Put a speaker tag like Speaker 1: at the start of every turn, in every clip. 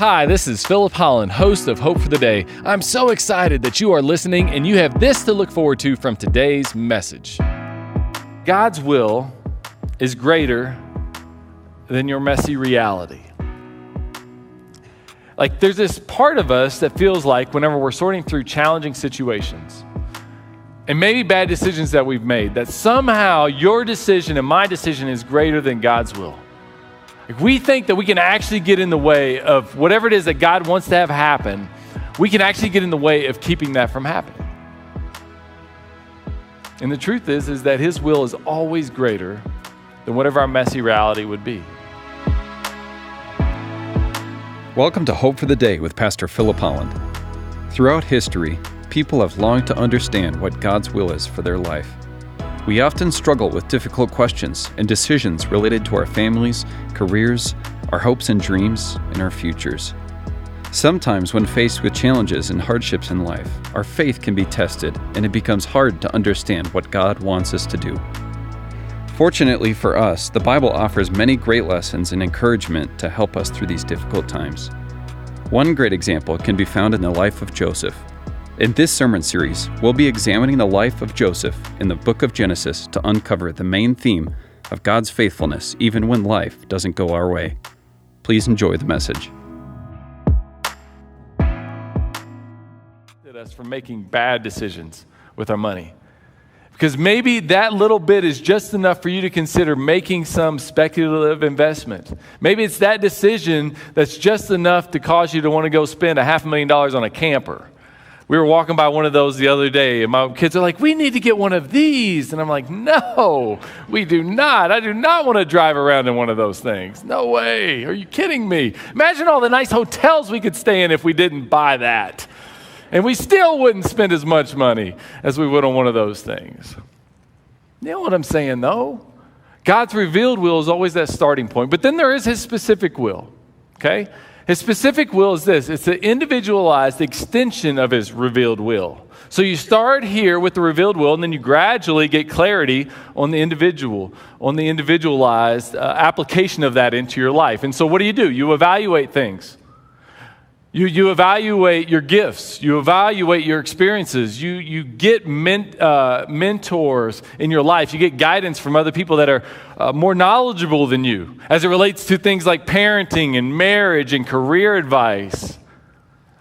Speaker 1: Hi, this is Philip Holland, host of Hope for the Day. I'm so excited that you are listening and you have this to look forward to from today's message. God's will is greater than your messy reality. Like, there's this part of us that feels like whenever we're sorting through challenging situations and maybe bad decisions that we've made, that somehow your decision and my decision is greater than God's will. If we think that we can actually get in the way of whatever it is that God wants to have happen, we can actually get in the way of keeping that from happening. And the truth is is that his will is always greater than whatever our messy reality would be.
Speaker 2: Welcome to Hope for the Day with Pastor Philip Holland. Throughout history, people have longed to understand what God's will is for their life. We often struggle with difficult questions and decisions related to our families, careers, our hopes and dreams, and our futures. Sometimes, when faced with challenges and hardships in life, our faith can be tested and it becomes hard to understand what God wants us to do. Fortunately for us, the Bible offers many great lessons and encouragement to help us through these difficult times. One great example can be found in the life of Joseph, in this sermon series, we'll be examining the life of Joseph in the book of Genesis to uncover the main theme of God's faithfulness even when life doesn't go our way. Please enjoy the message.
Speaker 1: Us from making bad decisions with our money. Because maybe that little bit is just enough for you to consider making some speculative investment. Maybe it's that decision that's just enough to cause you to want to go spend a half million dollars on a camper we were walking by one of those the other day, and my kids are like, We need to get one of these. And I'm like, No, we do not. I do not want to drive around in one of those things. No way. Are you kidding me? Imagine all the nice hotels we could stay in if we didn't buy that. And we still wouldn't spend as much money as we would on one of those things. You know what I'm saying, though? God's revealed will is always that starting point, but then there is His specific will, okay? His specific will is this it's the individualized extension of his revealed will. So you start here with the revealed will, and then you gradually get clarity on the individual, on the individualized uh, application of that into your life. And so, what do you do? You evaluate things. You, you evaluate your gifts, you evaluate your experiences, you, you get men, uh, mentors in your life, you get guidance from other people that are uh, more knowledgeable than you as it relates to things like parenting and marriage and career advice.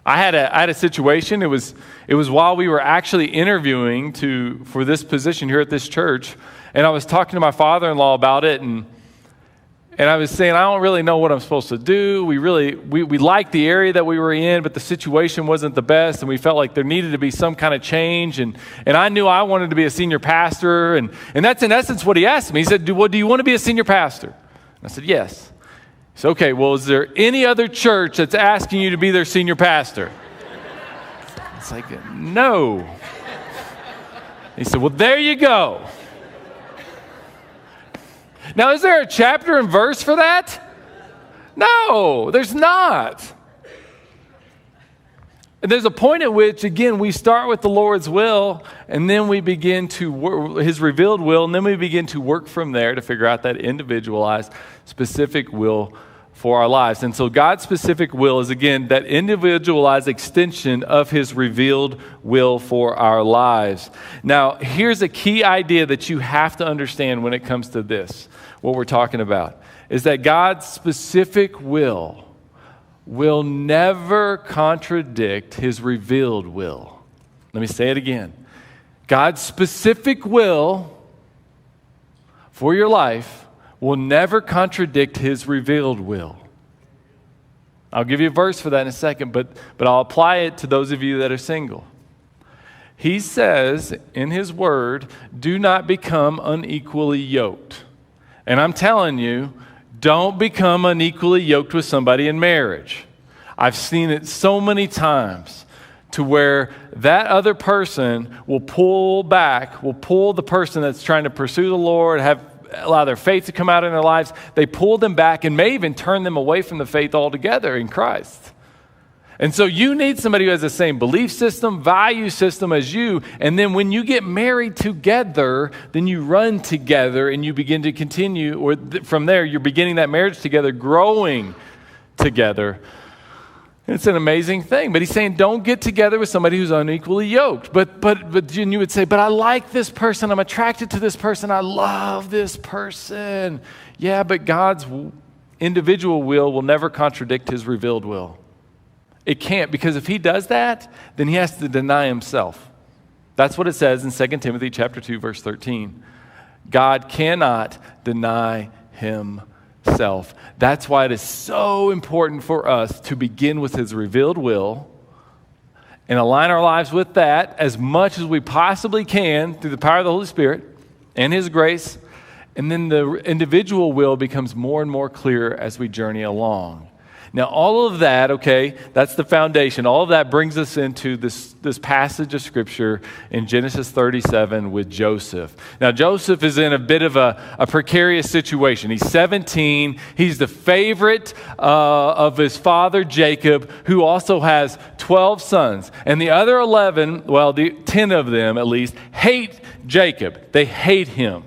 Speaker 1: I had a, I had a situation, it was, it was while we were actually interviewing to, for this position here at this church, and I was talking to my father in law about it, and and I was saying, I don't really know what I'm supposed to do. We really, we, we liked the area that we were in, but the situation wasn't the best, and we felt like there needed to be some kind of change. And, and I knew I wanted to be a senior pastor, and, and that's in essence what he asked me. He said, do, well, do you want to be a senior pastor? And I said, yes. He said, okay, well, is there any other church that's asking you to be their senior pastor? It's like, no. He said, well, there you go. Now, is there a chapter and verse for that? No, there's not. And there's a point at which, again, we start with the Lord's will, and then we begin to work, His revealed will, and then we begin to work from there to figure out that individualized, specific will for our lives. And so God's specific will is, again, that individualized extension of His revealed will for our lives. Now, here's a key idea that you have to understand when it comes to this, what we're talking about, is that God's specific will will never contradict His revealed will. Let me say it again. God's specific will for your life will never contradict his revealed will. I'll give you a verse for that in a second, but, but I'll apply it to those of you that are single. He says in his word, do not become unequally yoked. And I'm telling you, don't become unequally yoked with somebody in marriage. I've seen it so many times to where that other person will pull back, will pull the person that's trying to pursue the Lord, have allow their faith to come out in their lives, they pull them back and may even turn them away from the faith altogether in Christ. And so you need somebody who has the same belief system, value system as you. And then when you get married together, then you run together and you begin to continue, or th- from there, you're beginning that marriage together, growing together. It's an amazing thing. But he's saying, don't get together with somebody who's unequally yoked. But, but, but you would say, but I like this person. I'm attracted to this person. I love this person. Yeah, but God's individual will will never contradict his revealed will. It can't, because if he does that, then he has to deny himself. That's what it says in 2 Timothy chapter 2, verse 13. God cannot deny himself self. That's why it is so important for us to begin with His revealed will and align our lives with that as much as we possibly can through the power of the Holy Spirit and His grace. And then the individual will becomes more and more clear as we journey along. Now, all of that, okay, that's the foundation. All of that brings us into this, this passage of Scripture in Genesis 37 with Joseph. Now, Joseph is in a bit of a, a precarious situation. He's 17, he's the favorite uh, of his father Jacob, who also has 12 sons. And the other 11, well, the 10 of them at least, hate Jacob. They hate him.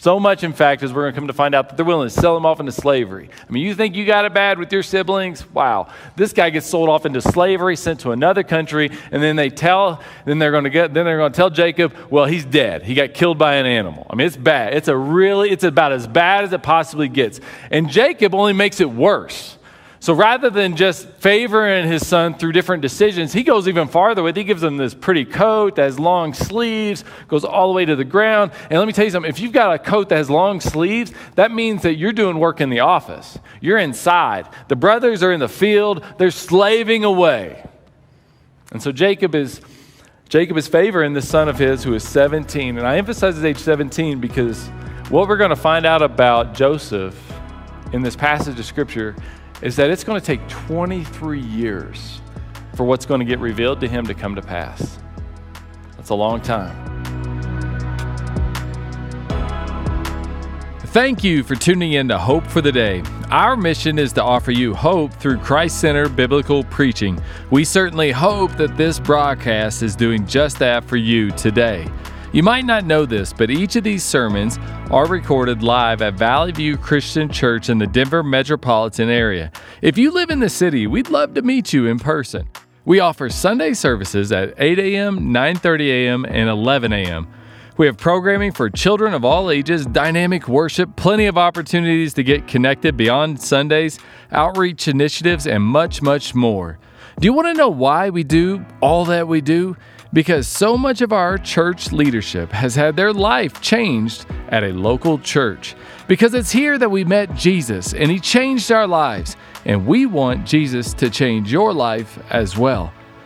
Speaker 1: So much, in fact, as we're going to come to find out that they're willing to sell him off into slavery. I mean, you think you got it bad with your siblings? Wow. This guy gets sold off into slavery, sent to another country, and then they tell, then they're going to get, then they're going to tell Jacob, well, he's dead. He got killed by an animal. I mean, it's bad. It's a really, it's about as bad as it possibly gets. And Jacob only makes it worse. So rather than just favoring his son through different decisions, he goes even farther with. He gives him this pretty coat that has long sleeves, goes all the way to the ground. And let me tell you something: if you've got a coat that has long sleeves, that means that you're doing work in the office. You're inside. The brothers are in the field. They're slaving away. And so Jacob is Jacob is favoring this son of his who is 17. And I emphasize his age 17 because what we're going to find out about Joseph in this passage of scripture is that it's going to take 23 years for what's going to get revealed to him to come to pass. That's a long time. Thank you for tuning in to Hope for the Day. Our mission is to offer you hope through Christ Center Biblical Preaching. We certainly hope that this broadcast is doing just that for you today. You might not know this, but each of these sermons are recorded live at Valley View Christian Church in the Denver metropolitan area. If you live in the city, we'd love to meet you in person. We offer Sunday services at 8 a.m., 9:30 a.m., and 11 a.m. We have programming for children of all ages, dynamic worship, plenty of opportunities to get connected beyond Sundays, outreach initiatives, and much, much more. Do you want to know why we do all that we do? Because so much of our church leadership has had their life changed at a local church. Because it's here that we met Jesus and He changed our lives, and we want Jesus to change your life as well.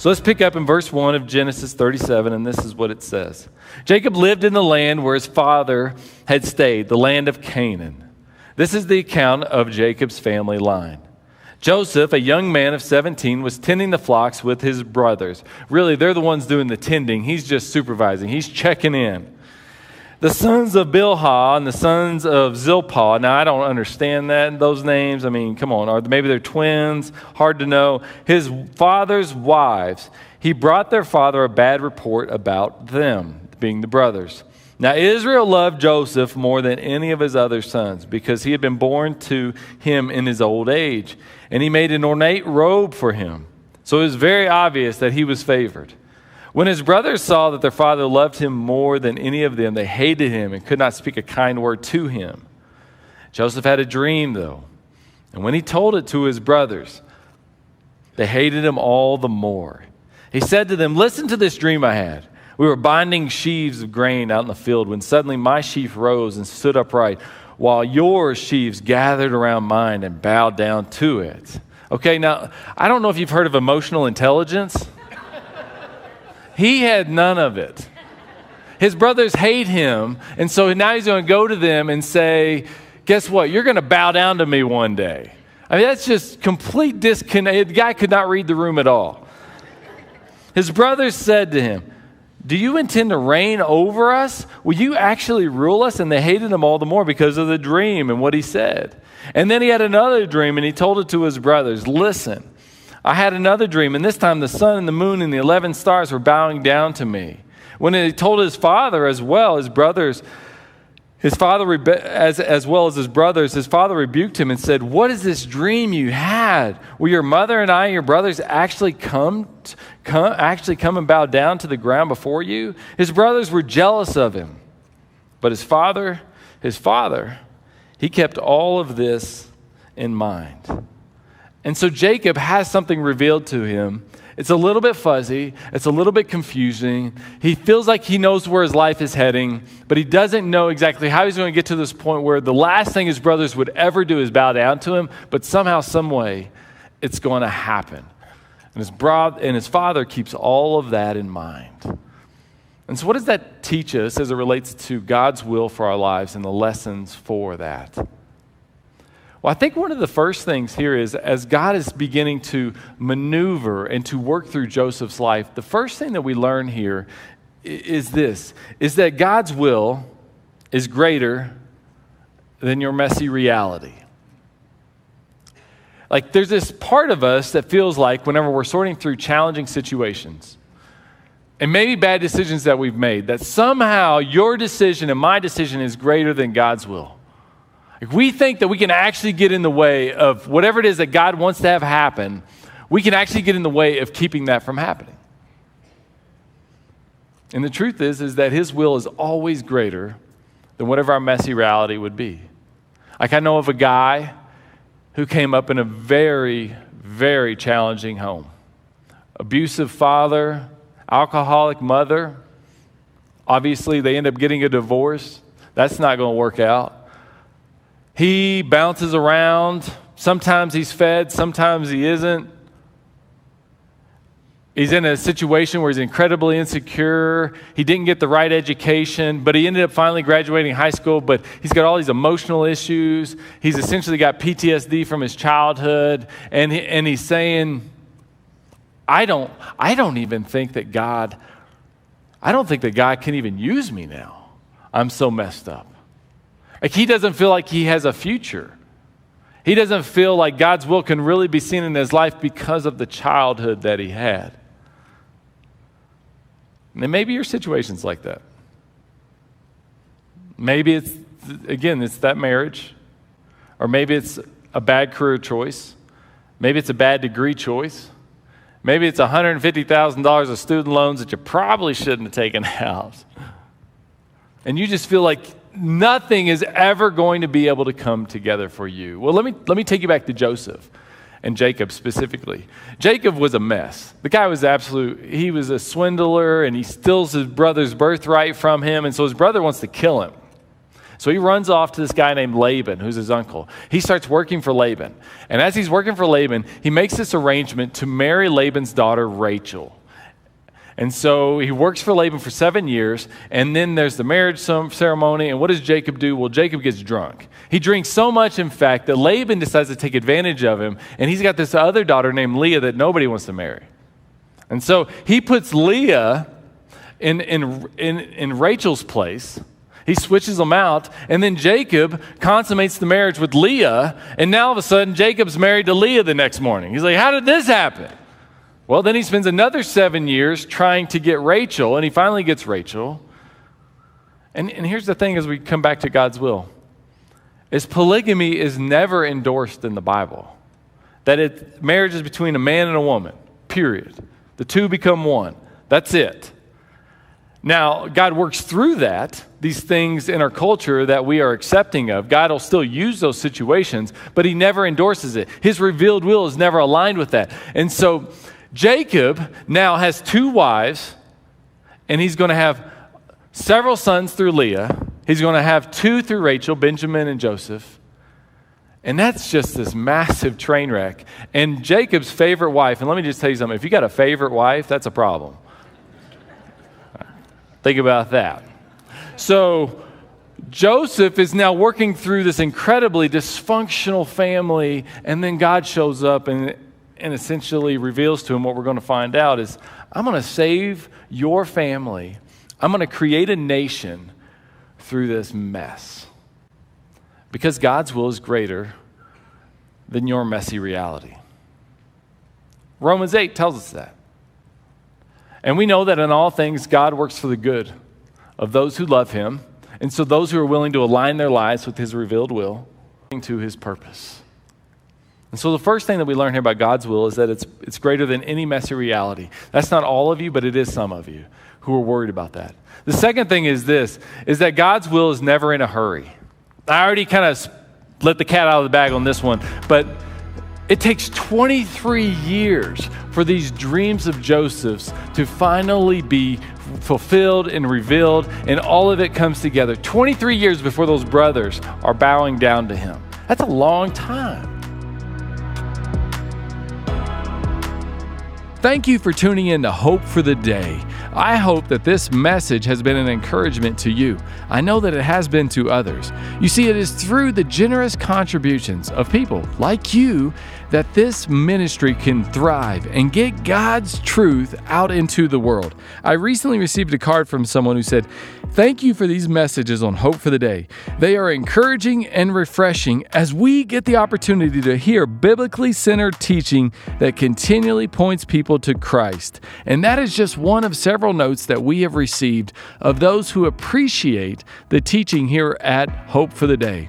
Speaker 1: So let's pick up in verse 1 of Genesis 37, and this is what it says Jacob lived in the land where his father had stayed, the land of Canaan. This is the account of Jacob's family line. Joseph, a young man of 17, was tending the flocks with his brothers. Really, they're the ones doing the tending. He's just supervising, he's checking in. The sons of Bilhah and the sons of Zilpah. Now, I don't understand that, those names. I mean, come on. Or maybe they're twins. Hard to know. His father's wives. He brought their father a bad report about them, being the brothers. Now, Israel loved Joseph more than any of his other sons because he had been born to him in his old age, and he made an ornate robe for him. So it was very obvious that he was favored. When his brothers saw that their father loved him more than any of them, they hated him and could not speak a kind word to him. Joseph had a dream, though, and when he told it to his brothers, they hated him all the more. He said to them, Listen to this dream I had. We were binding sheaves of grain out in the field when suddenly my sheaf rose and stood upright, while your sheaves gathered around mine and bowed down to it. Okay, now, I don't know if you've heard of emotional intelligence. He had none of it. His brothers hate him, and so now he's going to go to them and say, Guess what? You're going to bow down to me one day. I mean, that's just complete disconnect. The guy could not read the room at all. His brothers said to him, Do you intend to reign over us? Will you actually rule us? And they hated him all the more because of the dream and what he said. And then he had another dream and he told it to his brothers Listen, I had another dream, and this time the sun and the moon and the 11 stars were bowing down to me. When he told his father as well, his brothers, his father, as, as well as his brothers, his father rebuked him and said, What is this dream you had? Will your mother and I and your brothers actually come, come, actually come and bow down to the ground before you? His brothers were jealous of him. But his father, his father, he kept all of this in mind. And so Jacob has something revealed to him it's a little bit fuzzy, it's a little bit confusing. He feels like he knows where his life is heading, but he doesn't know exactly how he's going to get to this point where the last thing his brothers would ever do is bow down to him, but somehow, some way, it's going to happen. And his, bro- and his father keeps all of that in mind. And so, what does that teach us as it relates to God's will for our lives and the lessons for that? Well, I think one of the first things here is as God is beginning to maneuver and to work through Joseph's life, the first thing that we learn here is this is that God's will is greater than your messy reality. Like there's this part of us that feels like whenever we're sorting through challenging situations, and maybe bad decisions that we've made, that somehow your decision and my decision is greater than God's will. If we think that we can actually get in the way of whatever it is that God wants to have happen, we can actually get in the way of keeping that from happening. And the truth is, is that His will is always greater than whatever our messy reality would be. Like I know of a guy who came up in a very, very challenging home. Abusive father, alcoholic mother. Obviously, they end up getting a divorce. That's not going to work out. He bounces around. Sometimes he's fed, sometimes he isn't. He's in a situation where he's incredibly insecure. He didn't get the right education, but he ended up finally graduating high school. But he's got all these emotional issues. He's essentially got PTSD from his childhood. And, he, and he's saying, I don't, I don't even think that God, I don't think that God can even use me now. I'm so messed up. Like he doesn't feel like he has a future. He doesn't feel like God's will can really be seen in his life because of the childhood that he had. And maybe your situation's like that. Maybe it's, again, it's that marriage, or maybe it's a bad career choice, maybe it's a bad degree choice, maybe it's $150,000 of student loans that you probably shouldn't have taken out. And you just feel like nothing is ever going to be able to come together for you. Well, let me, let me take you back to Joseph and Jacob specifically. Jacob was a mess. The guy was absolute, he was a swindler and he steals his brother's birthright from him. And so his brother wants to kill him. So he runs off to this guy named Laban, who's his uncle. He starts working for Laban. And as he's working for Laban, he makes this arrangement to marry Laban's daughter, Rachel. And so he works for Laban for seven years, and then there's the marriage ceremony. And what does Jacob do? Well, Jacob gets drunk. He drinks so much, in fact, that Laban decides to take advantage of him, and he's got this other daughter named Leah that nobody wants to marry. And so he puts Leah in, in, in, in Rachel's place. He switches them out, and then Jacob consummates the marriage with Leah, and now all of a sudden Jacob's married to Leah the next morning. He's like, How did this happen? Well, then he spends another seven years trying to get Rachel, and he finally gets Rachel. And, and here's the thing as we come back to God's will is polygamy is never endorsed in the Bible. That it, marriage is between a man and a woman, period. The two become one. That's it. Now, God works through that, these things in our culture that we are accepting of. God will still use those situations, but He never endorses it. His revealed will is never aligned with that. And so, Jacob now has two wives, and he's going to have several sons through Leah. He's going to have two through Rachel, Benjamin and Joseph. And that's just this massive train wreck. And Jacob's favorite wife, and let me just tell you something if you got a favorite wife, that's a problem. Think about that. So, Joseph is now working through this incredibly dysfunctional family, and then God shows up and and essentially reveals to him what we're going to find out is I'm going to save your family. I'm going to create a nation through this mess. Because God's will is greater than your messy reality. Romans 8 tells us that. And we know that in all things, God works for the good of those who love him. And so those who are willing to align their lives with his revealed will to his purpose. And so the first thing that we learn here about God's will is that it's, it's greater than any messy reality. That's not all of you, but it is some of you who are worried about that. The second thing is this, is that God's will is never in a hurry. I already kind of let the cat out of the bag on this one, but it takes 23 years for these dreams of Joseph's to finally be fulfilled and revealed, and all of it comes together. 23 years before those brothers are bowing down to him. That's a long time. Thank you for tuning in to Hope for the Day. I hope that this message has been an encouragement to you. I know that it has been to others. You see, it is through the generous contributions of people like you that this ministry can thrive and get God's truth out into the world. I recently received a card from someone who said, Thank you for these messages on Hope for the Day. They are encouraging and refreshing as we get the opportunity to hear biblically centered teaching that continually points people to Christ. And that is just one of several notes that we have received of those who appreciate the teaching here at Hope for the Day.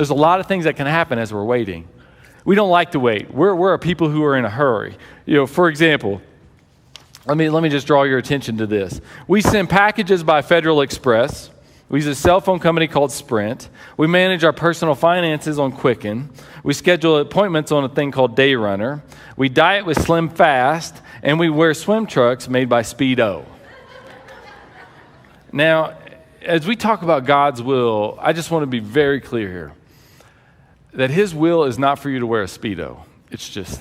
Speaker 1: There's a lot of things that can happen as we're waiting. We don't like to wait. We're, we're people who are in a hurry. You know, for example, let me, let me just draw your attention to this. We send packages by Federal Express. We use a cell phone company called Sprint. We manage our personal finances on Quicken. We schedule appointments on a thing called Day Runner. We diet with Slim Fast, and we wear swim trunks made by Speedo. now, as we talk about God's will, I just want to be very clear here that his will is not for you to wear a speedo. It's just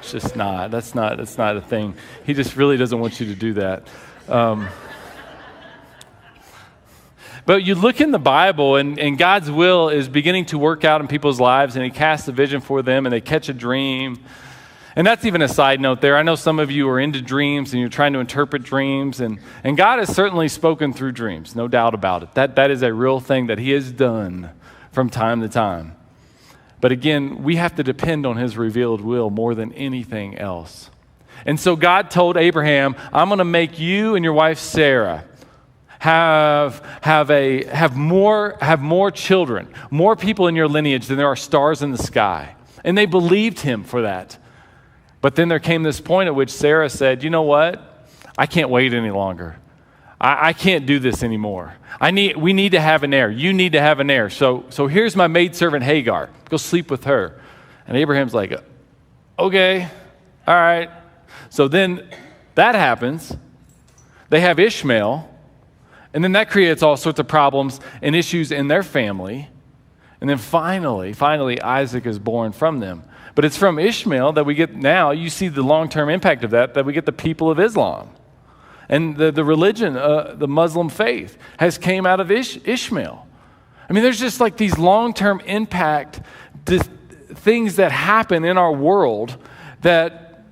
Speaker 1: it's just not. That's not that's not a thing. He just really doesn't want you to do that. Um, but you look in the Bible, and, and God's will is beginning to work out in people's lives, and He casts a vision for them, and they catch a dream. And that's even a side note there. I know some of you are into dreams and you're trying to interpret dreams, and, and God has certainly spoken through dreams, no doubt about it. That, that is a real thing that He has done from time to time. But again, we have to depend on his revealed will more than anything else. And so God told Abraham, I'm going to make you and your wife Sarah have, have, a, have, more, have more children, more people in your lineage than there are stars in the sky. And they believed him for that. But then there came this point at which Sarah said, You know what? I can't wait any longer. I, I can't do this anymore. I need, we need to have an heir. You need to have an heir. So, so here's my maidservant Hagar. Go sleep with her. And Abraham's like, okay, all right. So then that happens. They have Ishmael. And then that creates all sorts of problems and issues in their family. And then finally, finally, Isaac is born from them. But it's from Ishmael that we get now, you see the long term impact of that, that we get the people of Islam. And the, the religion, uh, the Muslim faith, has came out of Ish- Ishmael. I mean, there's just like these long term impact things that happen in our world that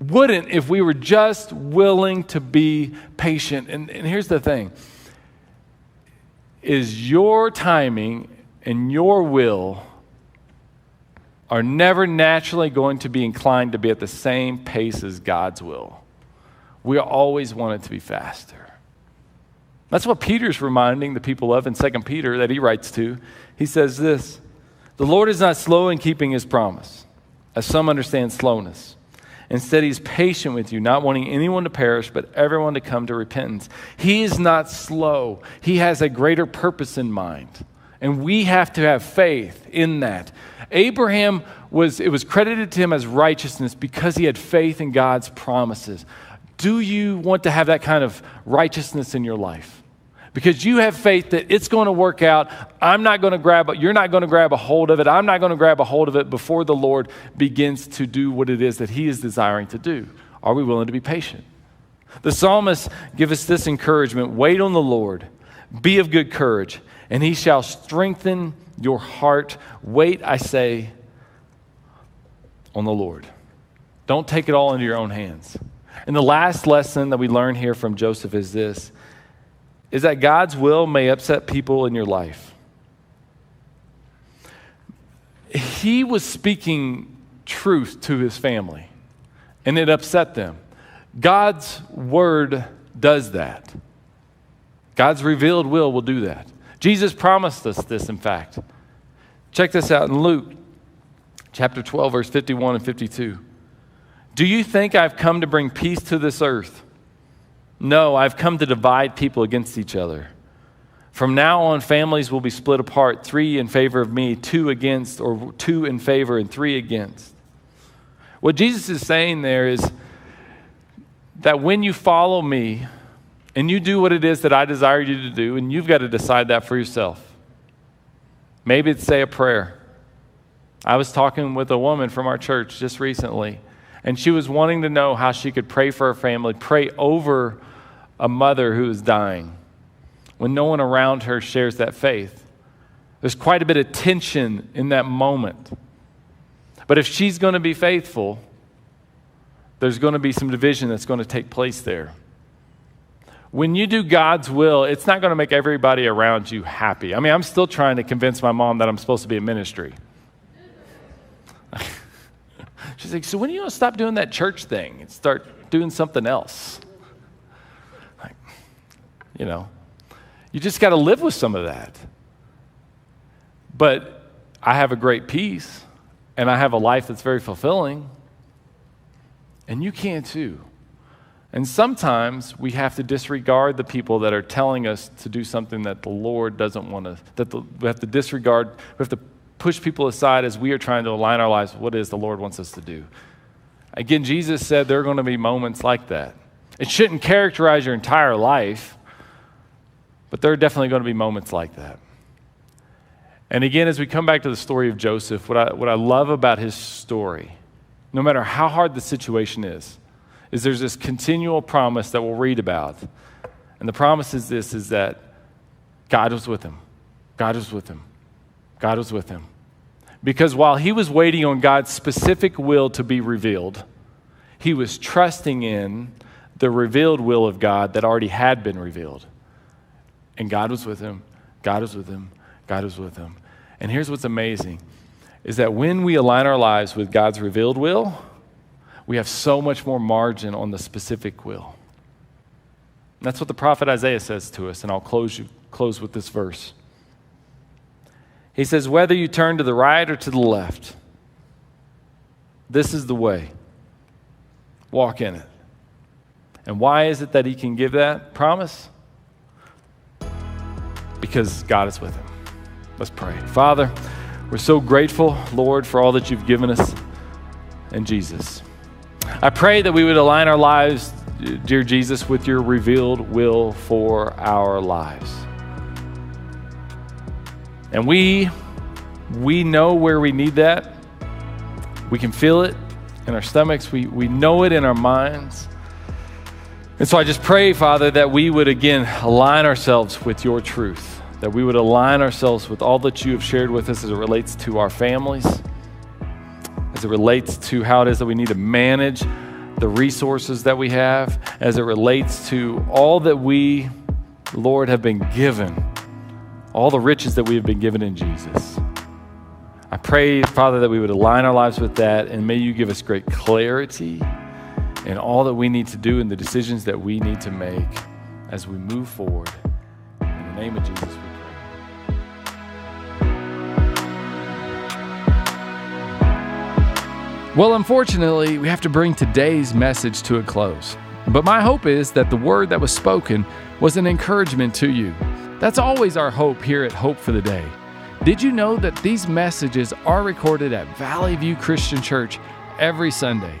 Speaker 1: wouldn't if we were just willing to be patient. And, and here's the thing is your timing and your will are never naturally going to be inclined to be at the same pace as God's will we always want it to be faster. That's what Peter's reminding the people of in 2 Peter that he writes to. He says this The Lord is not slow in keeping his promise, as some understand slowness. Instead, he's patient with you, not wanting anyone to perish, but everyone to come to repentance. He is not slow, he has a greater purpose in mind. And we have to have faith in that. Abraham was, it was credited to him as righteousness because he had faith in God's promises. Do you want to have that kind of righteousness in your life? Because you have faith that it's going to work out. I'm not going to grab. You're not going to grab a hold of it. I'm not going to grab a hold of it before the Lord begins to do what it is that He is desiring to do. Are we willing to be patient? The psalmist give us this encouragement wait on the Lord, be of good courage, and He shall strengthen your heart. Wait, I say, on the Lord. Don't take it all into your own hands. And the last lesson that we learn here from Joseph is this is that God's will may upset people in your life. He was speaking truth to his family, and it upset them. God's word does that. God's revealed will will do that. Jesus promised us this, in fact. Check this out in Luke chapter 12, verse 51 and 52. Do you think I've come to bring peace to this earth? No, I've come to divide people against each other. From now on, families will be split apart three in favor of me, two against, or two in favor and three against. What Jesus is saying there is that when you follow me and you do what it is that I desire you to do, and you've got to decide that for yourself. Maybe it's say a prayer. I was talking with a woman from our church just recently, and she was wanting to know how she could pray for her family, pray over a mother who is dying when no one around her shares that faith. There's quite a bit of tension in that moment. But if she's going to be faithful, there's going to be some division that's going to take place there. When you do God's will, it's not going to make everybody around you happy. I mean, I'm still trying to convince my mom that I'm supposed to be in ministry. She's like, So when are you going to stop doing that church thing and start doing something else? Like, you know, you just got to live with some of that. But I have a great peace and I have a life that's very fulfilling. And you can too. And sometimes we have to disregard the people that are telling us to do something that the Lord doesn't want us, that the, we have to disregard, we have to push people aside as we are trying to align our lives with what it is the Lord wants us to do. Again, Jesus said there are going to be moments like that. It shouldn't characterize your entire life, but there are definitely going to be moments like that. And again, as we come back to the story of Joseph, what I, what I love about his story, no matter how hard the situation is, is there's this continual promise that we'll read about. And the promise is this is that God was with him. God was with him. God was with him. Because while he was waiting on God's specific will to be revealed, he was trusting in the revealed will of God that already had been revealed. And God was with him. God was with him. God was with him. And here's what's amazing is that when we align our lives with God's revealed will, we have so much more margin on the specific will. And that's what the prophet Isaiah says to us, and I'll close, you, close with this verse. He says, Whether you turn to the right or to the left, this is the way. Walk in it. And why is it that he can give that promise? Because God is with him. Let's pray. Father, we're so grateful, Lord, for all that you've given us in Jesus. I pray that we would align our lives, dear Jesus, with your revealed will for our lives. And we we know where we need that. We can feel it in our stomachs. We, we know it in our minds. And so I just pray, Father, that we would again align ourselves with your truth, that we would align ourselves with all that you have shared with us as it relates to our families, as it relates to how it is that we need to manage the resources that we have, as it relates to all that we, Lord, have been given all the riches that we have been given in Jesus. I pray, Father, that we would align our lives with that, and may you give us great clarity in all that we need to do and the decisions that we need to make as we move forward. In the name of Jesus, we pray. Well, unfortunately, we have to bring today's message to a close. But my hope is that the word that was spoken was an encouragement to you. That's always our hope here at Hope for the Day. Did you know that these messages are recorded at Valley View Christian Church every Sunday?